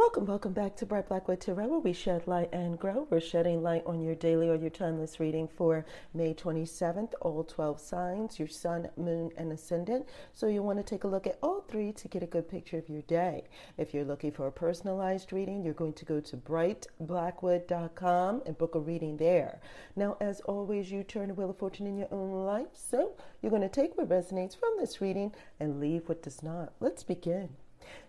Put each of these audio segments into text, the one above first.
Welcome, welcome back to Bright Blackwood Tarot, where we shed light and grow. We're shedding light on your daily or your timeless reading for May 27th, all 12 signs, your sun, moon, and ascendant. So you want to take a look at all three to get a good picture of your day. If you're looking for a personalized reading, you're going to go to brightblackwood.com and book a reading there. Now, as always, you turn the wheel of fortune in your own life. So you're going to take what resonates from this reading and leave what does not. Let's begin.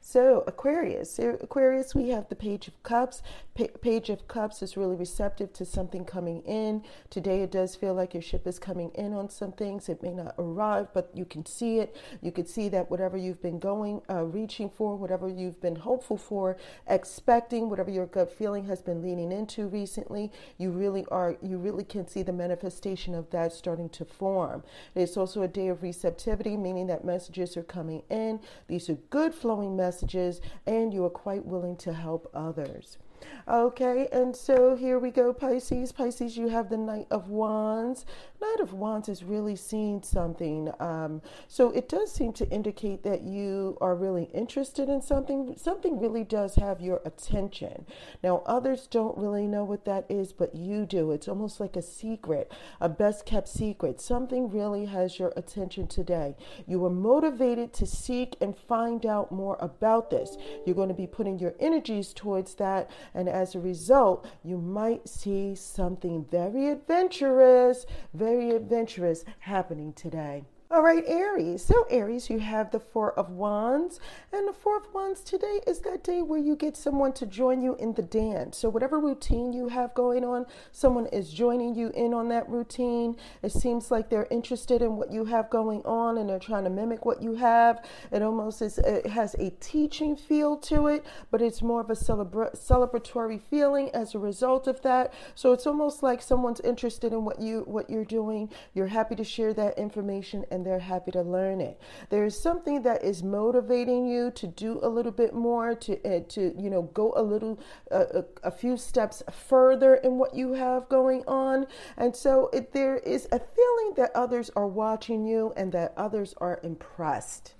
So, Aquarius. Aquarius, we have the Page of Cups. Pa- Page of Cups is really receptive to something coming in. Today, it does feel like your ship is coming in on some things. It may not arrive, but you can see it. You can see that whatever you've been going, uh, reaching for, whatever you've been hopeful for, expecting, whatever your gut feeling has been leaning into recently, you really are, you really can see the manifestation of that starting to form. It's also a day of receptivity, meaning that messages are coming in. These are good flowing messages and you are quite willing to help others. Okay, and so here we go, Pisces. Pisces, you have the Knight of Wands. Knight of Wands is really seeing something. Um, so it does seem to indicate that you are really interested in something. Something really does have your attention. Now, others don't really know what that is, but you do. It's almost like a secret, a best kept secret. Something really has your attention today. You are motivated to seek and find out more about this. You're going to be putting your energies towards that and as a result, you might see something very adventurous, very adventurous happening today. All right, Aries. So, Aries, you have the Four of Wands. And the Four of Wands today is that day where you get someone to join you in the dance. So, whatever routine you have going on, someone is joining you in on that routine. It seems like they're interested in what you have going on and they're trying to mimic what you have. It almost is, it has a teaching feel to it, but it's more of a celebra- celebratory feeling as a result of that. So, it's almost like someone's interested in what you what you're doing. You're happy to share that information and and they're happy to learn it. There is something that is motivating you to do a little bit more, to uh, to you know go a little uh, a, a, few steps further in what you have going on, and so it, there is a feeling that others are watching you and that others are impressed.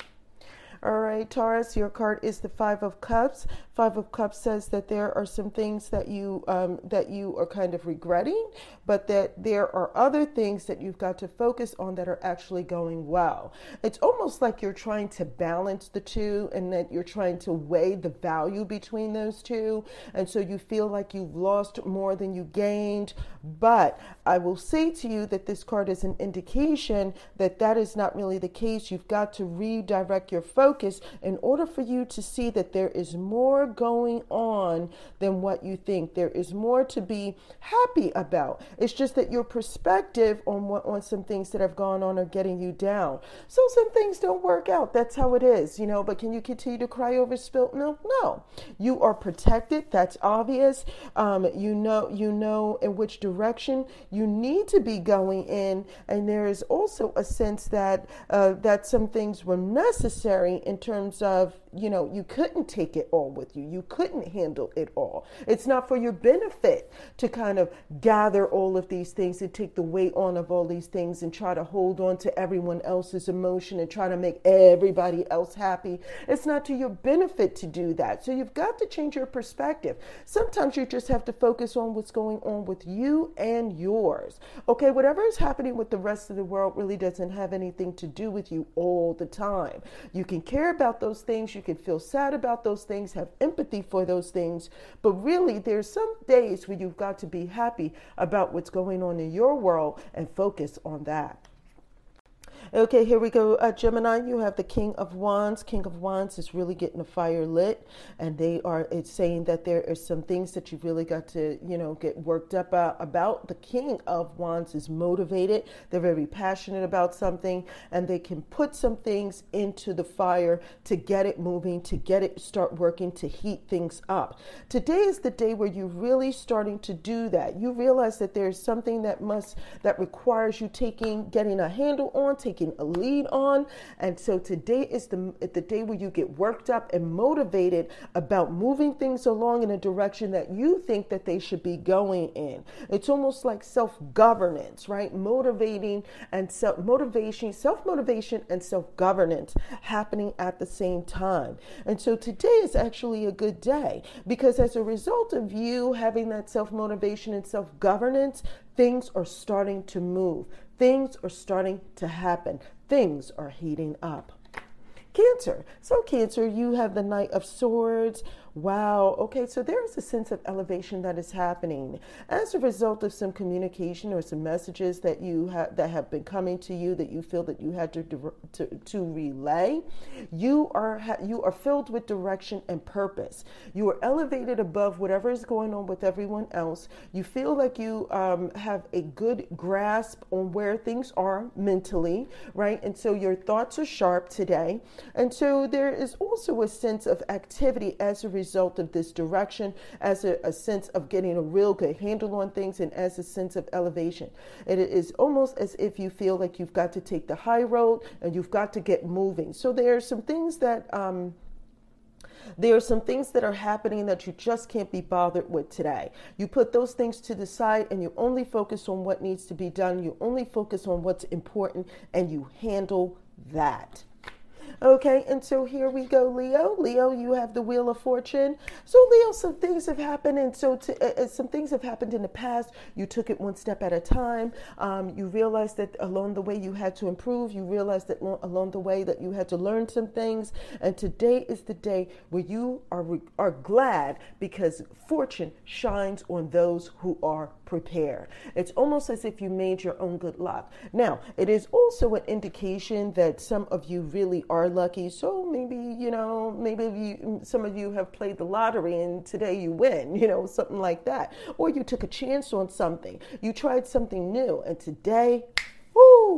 All right, Taurus, your card is the Five of Cups. Five of Cups says that there are some things that you um, that you are kind of regretting, but that there are other things that you've got to focus on that are actually going well. It's almost like you're trying to balance the two, and that you're trying to weigh the value between those two, and so you feel like you've lost more than you gained. But I will say to you that this card is an indication that that is not really the case. You've got to redirect your focus focus in order for you to see that there is more going on than what you think. There is more to be happy about. It's just that your perspective on what on some things that have gone on are getting you down. So some things don't work out. That's how it is, you know. But can you continue to cry over spilt milk? No. You are protected. That's obvious. Um, you know you know in which direction you need to be going in, and there is also a sense that uh, that some things were necessary in terms of, you know, you couldn't take it all with you. You couldn't handle it all. It's not for your benefit to kind of gather all of these things and take the weight on of all these things and try to hold on to everyone else's emotion and try to make everybody else happy. It's not to your benefit to do that. So you've got to change your perspective. Sometimes you just have to focus on what's going on with you and yours. Okay, whatever is happening with the rest of the world really doesn't have anything to do with you all the time. You can care about those things, you can feel sad about those things, have empathy for those things, but really there's some days where you've got to be happy about what's going on in your world and focus on that. Okay, here we go. Uh, Gemini, you have the King of Wands. King of Wands is really getting the fire lit, and they are. It's saying that there are some things that you've really got to, you know, get worked up uh, about. The King of Wands is motivated. They're very passionate about something, and they can put some things into the fire to get it moving, to get it start working, to heat things up. Today is the day where you're really starting to do that. You realize that there's something that must that requires you taking, getting a handle on, taking taking a lead on. And so today is the, the day where you get worked up and motivated about moving things along in a direction that you think that they should be going in. It's almost like self governance, right? Motivating and self motivation, self motivation and self governance happening at the same time. And so today is actually a good day because as a result of you having that self motivation and self governance, things are starting to move. Things are starting to happen. Things are heating up. Cancer. So, Cancer, you have the Knight of Swords, Wow. Okay. So there is a sense of elevation that is happening as a result of some communication or some messages that you have that have been coming to you that you feel that you had to to, to relay. You are you are filled with direction and purpose. You are elevated above whatever is going on with everyone else. You feel like you um, have a good grasp on where things are mentally, right? And so your thoughts are sharp today. And so there is also a sense of activity as a result result of this direction, as a, a sense of getting a real good handle on things, and as a sense of elevation. It is almost as if you feel like you've got to take the high road and you've got to get moving. So there are some things that. Um, there are some things that are happening that you just can't be bothered with today. You put those things to the side and you only focus on what needs to be done. You only focus on what's important and you handle that. Okay, and so here we go, Leo. Leo, you have the Wheel of Fortune. So, Leo, some things have happened, and so to, uh, uh, some things have happened in the past. You took it one step at a time. Um, you realized that along the way you had to improve. You realized that along the way that you had to learn some things. And today is the day where you are are glad because fortune shines on those who are prepared. It's almost as if you made your own good luck. Now, it is also an indication that some of you really are lucky. So maybe, you know, maybe you, some of you have played the lottery and today you win, you know, something like that. Or you took a chance on something. You tried something new and today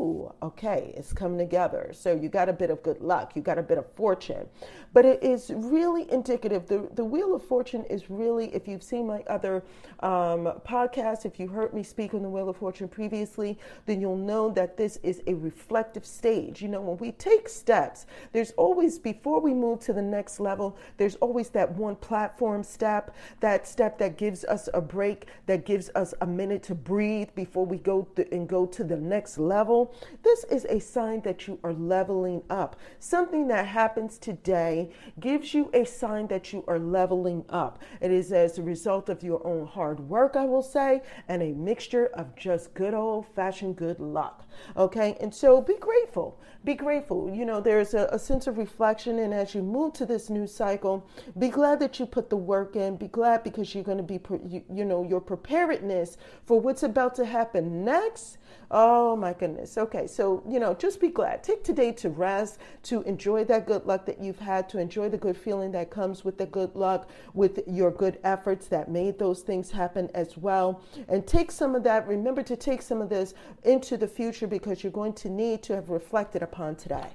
Woo! Okay, it's coming together. So you got a bit of good luck, you got a bit of fortune. But it is really indicative. The, the Wheel of Fortune is really, if you've seen my other um, podcasts, if you heard me speak on the Wheel of Fortune previously, then you'll know that this is a reflective stage. You know, when we take steps, there's always, before we move to the next level, there's always that one platform step, that step that gives us a break, that gives us a minute to breathe before we go th- and go to the next level, this is a sign that you are leveling up. Something that happens today gives you a sign that you are leveling up. It is as a result of your own hard work, I will say, and a mixture of just good old fashioned good luck. Okay, and so be grateful. Be grateful. You know, there's a, a sense of reflection, and as you move to this new cycle, be glad that you put the work in. Be glad because you're going to be, you, you know, your preparedness for what's about to happen next Oh my goodness. Okay, so, you know, just be glad. Take today to rest, to enjoy that good luck that you've had, to enjoy the good feeling that comes with the good luck, with your good efforts that made those things happen as well. And take some of that, remember to take some of this into the future because you're going to need to have reflected upon today.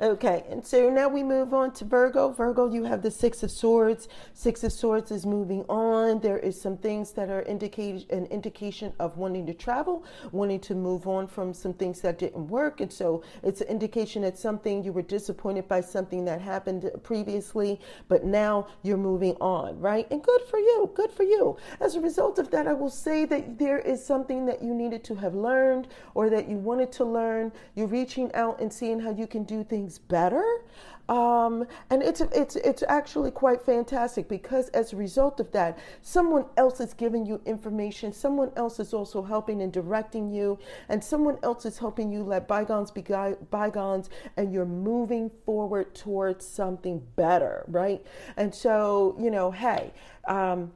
Okay, and so now we move on to Virgo. Virgo, you have the Six of Swords. Six of Swords is moving on. There is some things that are indicated an indication of wanting to travel, wanting to move on from some things that didn't work, and so it's an indication that something you were disappointed by something that happened previously, but now you're moving on, right? And good for you. Good for you. As a result of that, I will say that there is something that you needed to have learned or that you wanted to learn. You're reaching out and seeing how you can do things better. Um, and it's it's it's actually quite fantastic because as a result of that, someone else is giving you information. Someone else is also helping and directing you, and someone else is helping you let bygones be bygones, and you're moving forward towards something better, right? And so you know, hey. Um,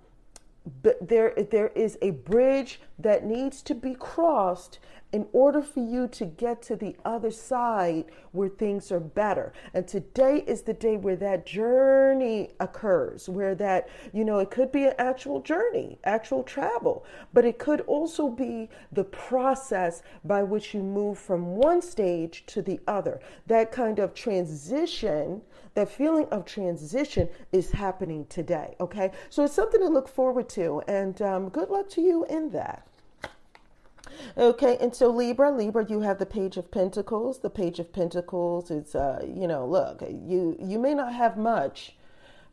but there there is a bridge that needs to be crossed in order for you to get to the other side where things are better. And today is the day where that journey occurs, where that, you know, it could be an actual journey, actual travel, but it could also be the process by which you move from one stage to the other. That kind of transition, that feeling of transition is happening today. Okay. So it's something to look forward to. And um, good luck to you in that. Okay, and so Libra, Libra, you have the Page of Pentacles. The Page of Pentacles is, uh, you know, look, you you may not have much,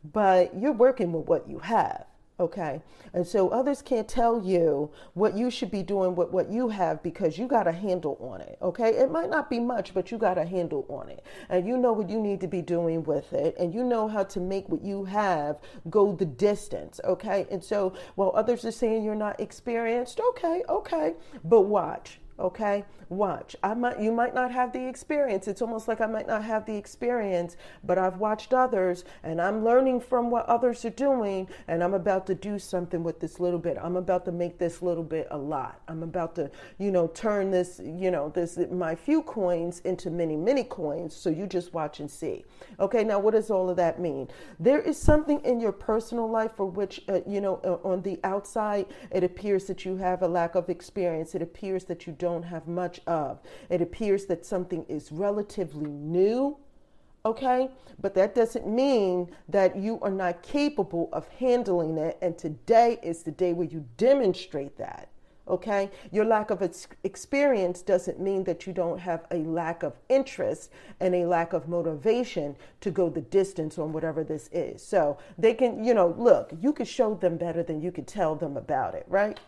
but you're working with what you have. Okay. And so others can't tell you what you should be doing with what you have because you got a handle on it. Okay. It might not be much, but you got a handle on it. And you know what you need to be doing with it. And you know how to make what you have go the distance. Okay. And so while others are saying you're not experienced, okay, okay. But watch okay? Watch. I might you might not have the experience. It's almost like i might not have the experience but i've watched others and i'm learning from what others are doing and i'm about to do something with this little bit. I'm about to make this little bit a lot. I'm about to you know turn this you know this my few coins into many many coins so you just watch and see. Okay now what does all of that mean? There is something in your personal life for which uh, you know uh, on the outside it appears that you have a lack of experience. It appears that you don't don't have much of. It appears that something is relatively new, okay? But that doesn't mean that you are not capable of handling it. And today is the day where you demonstrate that. Okay, your lack of experience doesn't mean that you don't have a lack of interest and a lack of motivation to go the distance on whatever this is. So they can, you know, look, you could show them better than you could tell them about it, right?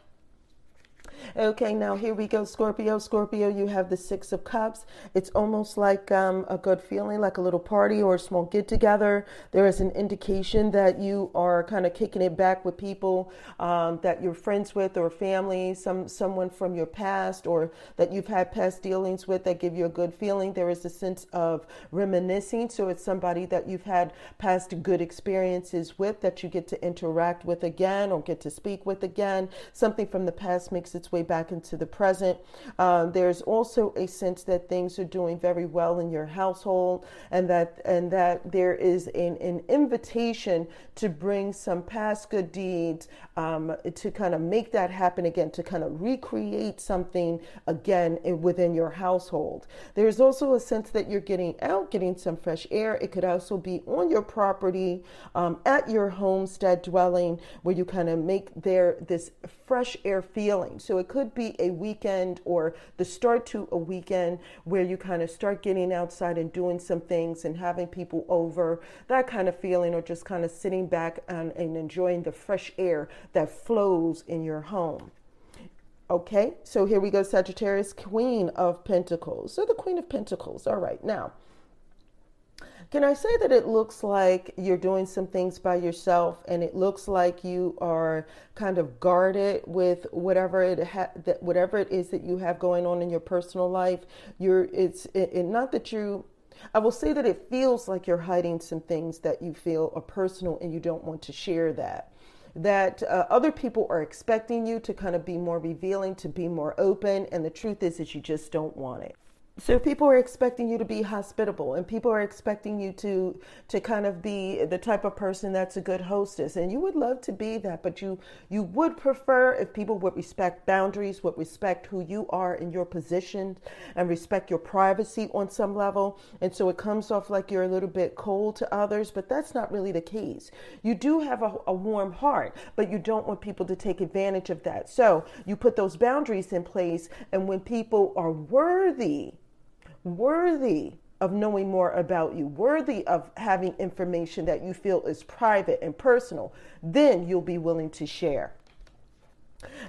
Okay, now here we go, Scorpio. Scorpio, you have the Six of Cups. It's almost like um, a good feeling, like a little party or a small get together. There is an indication that you are kind of kicking it back with people um, that you're friends with or family, some someone from your past or that you've had past dealings with that give you a good feeling. There is a sense of reminiscing. So it's somebody that you've had past good experiences with that you get to interact with again or get to speak with again. Something from the past makes its way back into the present. Um, there's also a sense that things are doing very well in your household, and that and that there is an, an invitation to bring some past good deeds um, to kind of make that happen again, to kind of recreate something again within your household. There's also a sense that you're getting out, getting some fresh air. It could also be on your property, um, at your homestead dwelling, where you kind of make there this fresh air feeling. So it could be a weekend or the start to a weekend where you kind of start getting outside and doing some things and having people over, that kind of feeling, or just kind of sitting back and, and enjoying the fresh air that flows in your home. Okay, so here we go, Sagittarius, Queen of Pentacles. So the Queen of Pentacles. All right, now can I say that it looks like you're doing some things by yourself and it looks like you are kind of guarded with whatever it ha- that whatever it is that you have going on in your personal life. You're it's it, it, not that you I will say that it feels like you're hiding some things that you feel are personal and you don't want to share that that uh, other people are expecting you to kind of be more revealing, to be more open, and the truth is that you just don't want it so people are expecting you to be hospitable and people are expecting you to to kind of be the type of person that's a good hostess. And you would love to be that but you you would prefer if people would respect boundaries would respect who you are in your position and respect your privacy on some level. And so it comes off like you're a little bit cold to others but that's not really the case. You do have a, a warm heart but you don't want people to take advantage of that. So you put those boundaries in place and when people are worthy worthy of knowing more about you, worthy of having information that you feel is private and personal, then you'll be willing to share.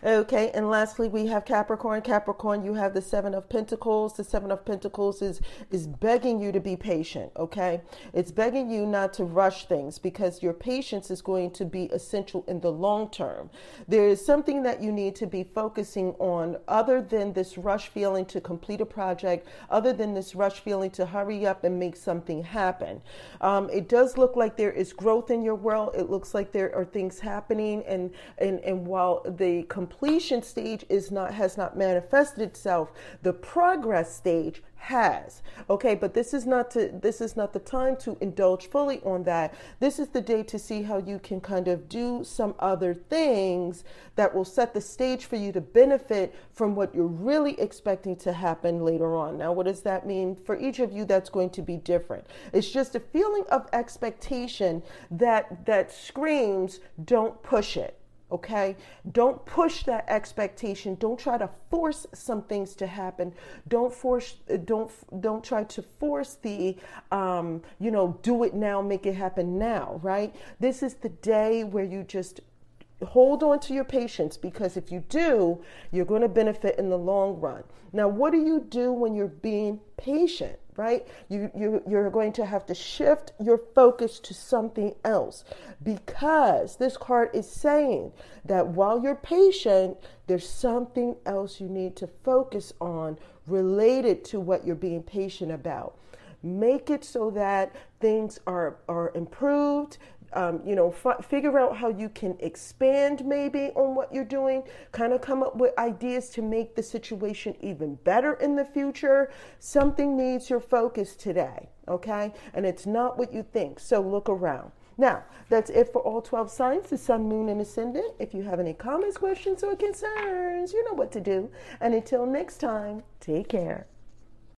Okay, and lastly, we have Capricorn. Capricorn, you have the Seven of Pentacles. The Seven of Pentacles is is begging you to be patient. Okay, it's begging you not to rush things because your patience is going to be essential in the long term. There is something that you need to be focusing on other than this rush feeling to complete a project, other than this rush feeling to hurry up and make something happen. Um, it does look like there is growth in your world. It looks like there are things happening, and and and while completion stage is not has not manifested itself. The progress stage has. Okay but this is not to this is not the time to indulge fully on that. This is the day to see how you can kind of do some other things that will set the stage for you to benefit from what you're really expecting to happen later on. Now what does that mean for each of you that's going to be different? It's just a feeling of expectation that that screams don't push it okay? Don't push that expectation. Don't try to force some things to happen. Don't force don't don't try to force the um, you know do it now make it happen now right? This is the day where you just hold on to your patience because if you do you're going to benefit in the long run. Now what do you do when you're being patient right? You, you, you're going to have to shift your focus to something else because this card is saying that while you're patient, there's something else you need to focus on related to what you're being patient about. Make it so that things are, are improved, um, you know, f- figure out how you can expand maybe on what you're doing, kind of come up with ideas to make the situation even better in the future. Something needs your focus today, okay? And it's not what you think. So look around. Now, that's it for all 12 signs, the sun, moon, and ascendant. If you have any comments, questions, or concerns, you know what to do. And until next time, take care.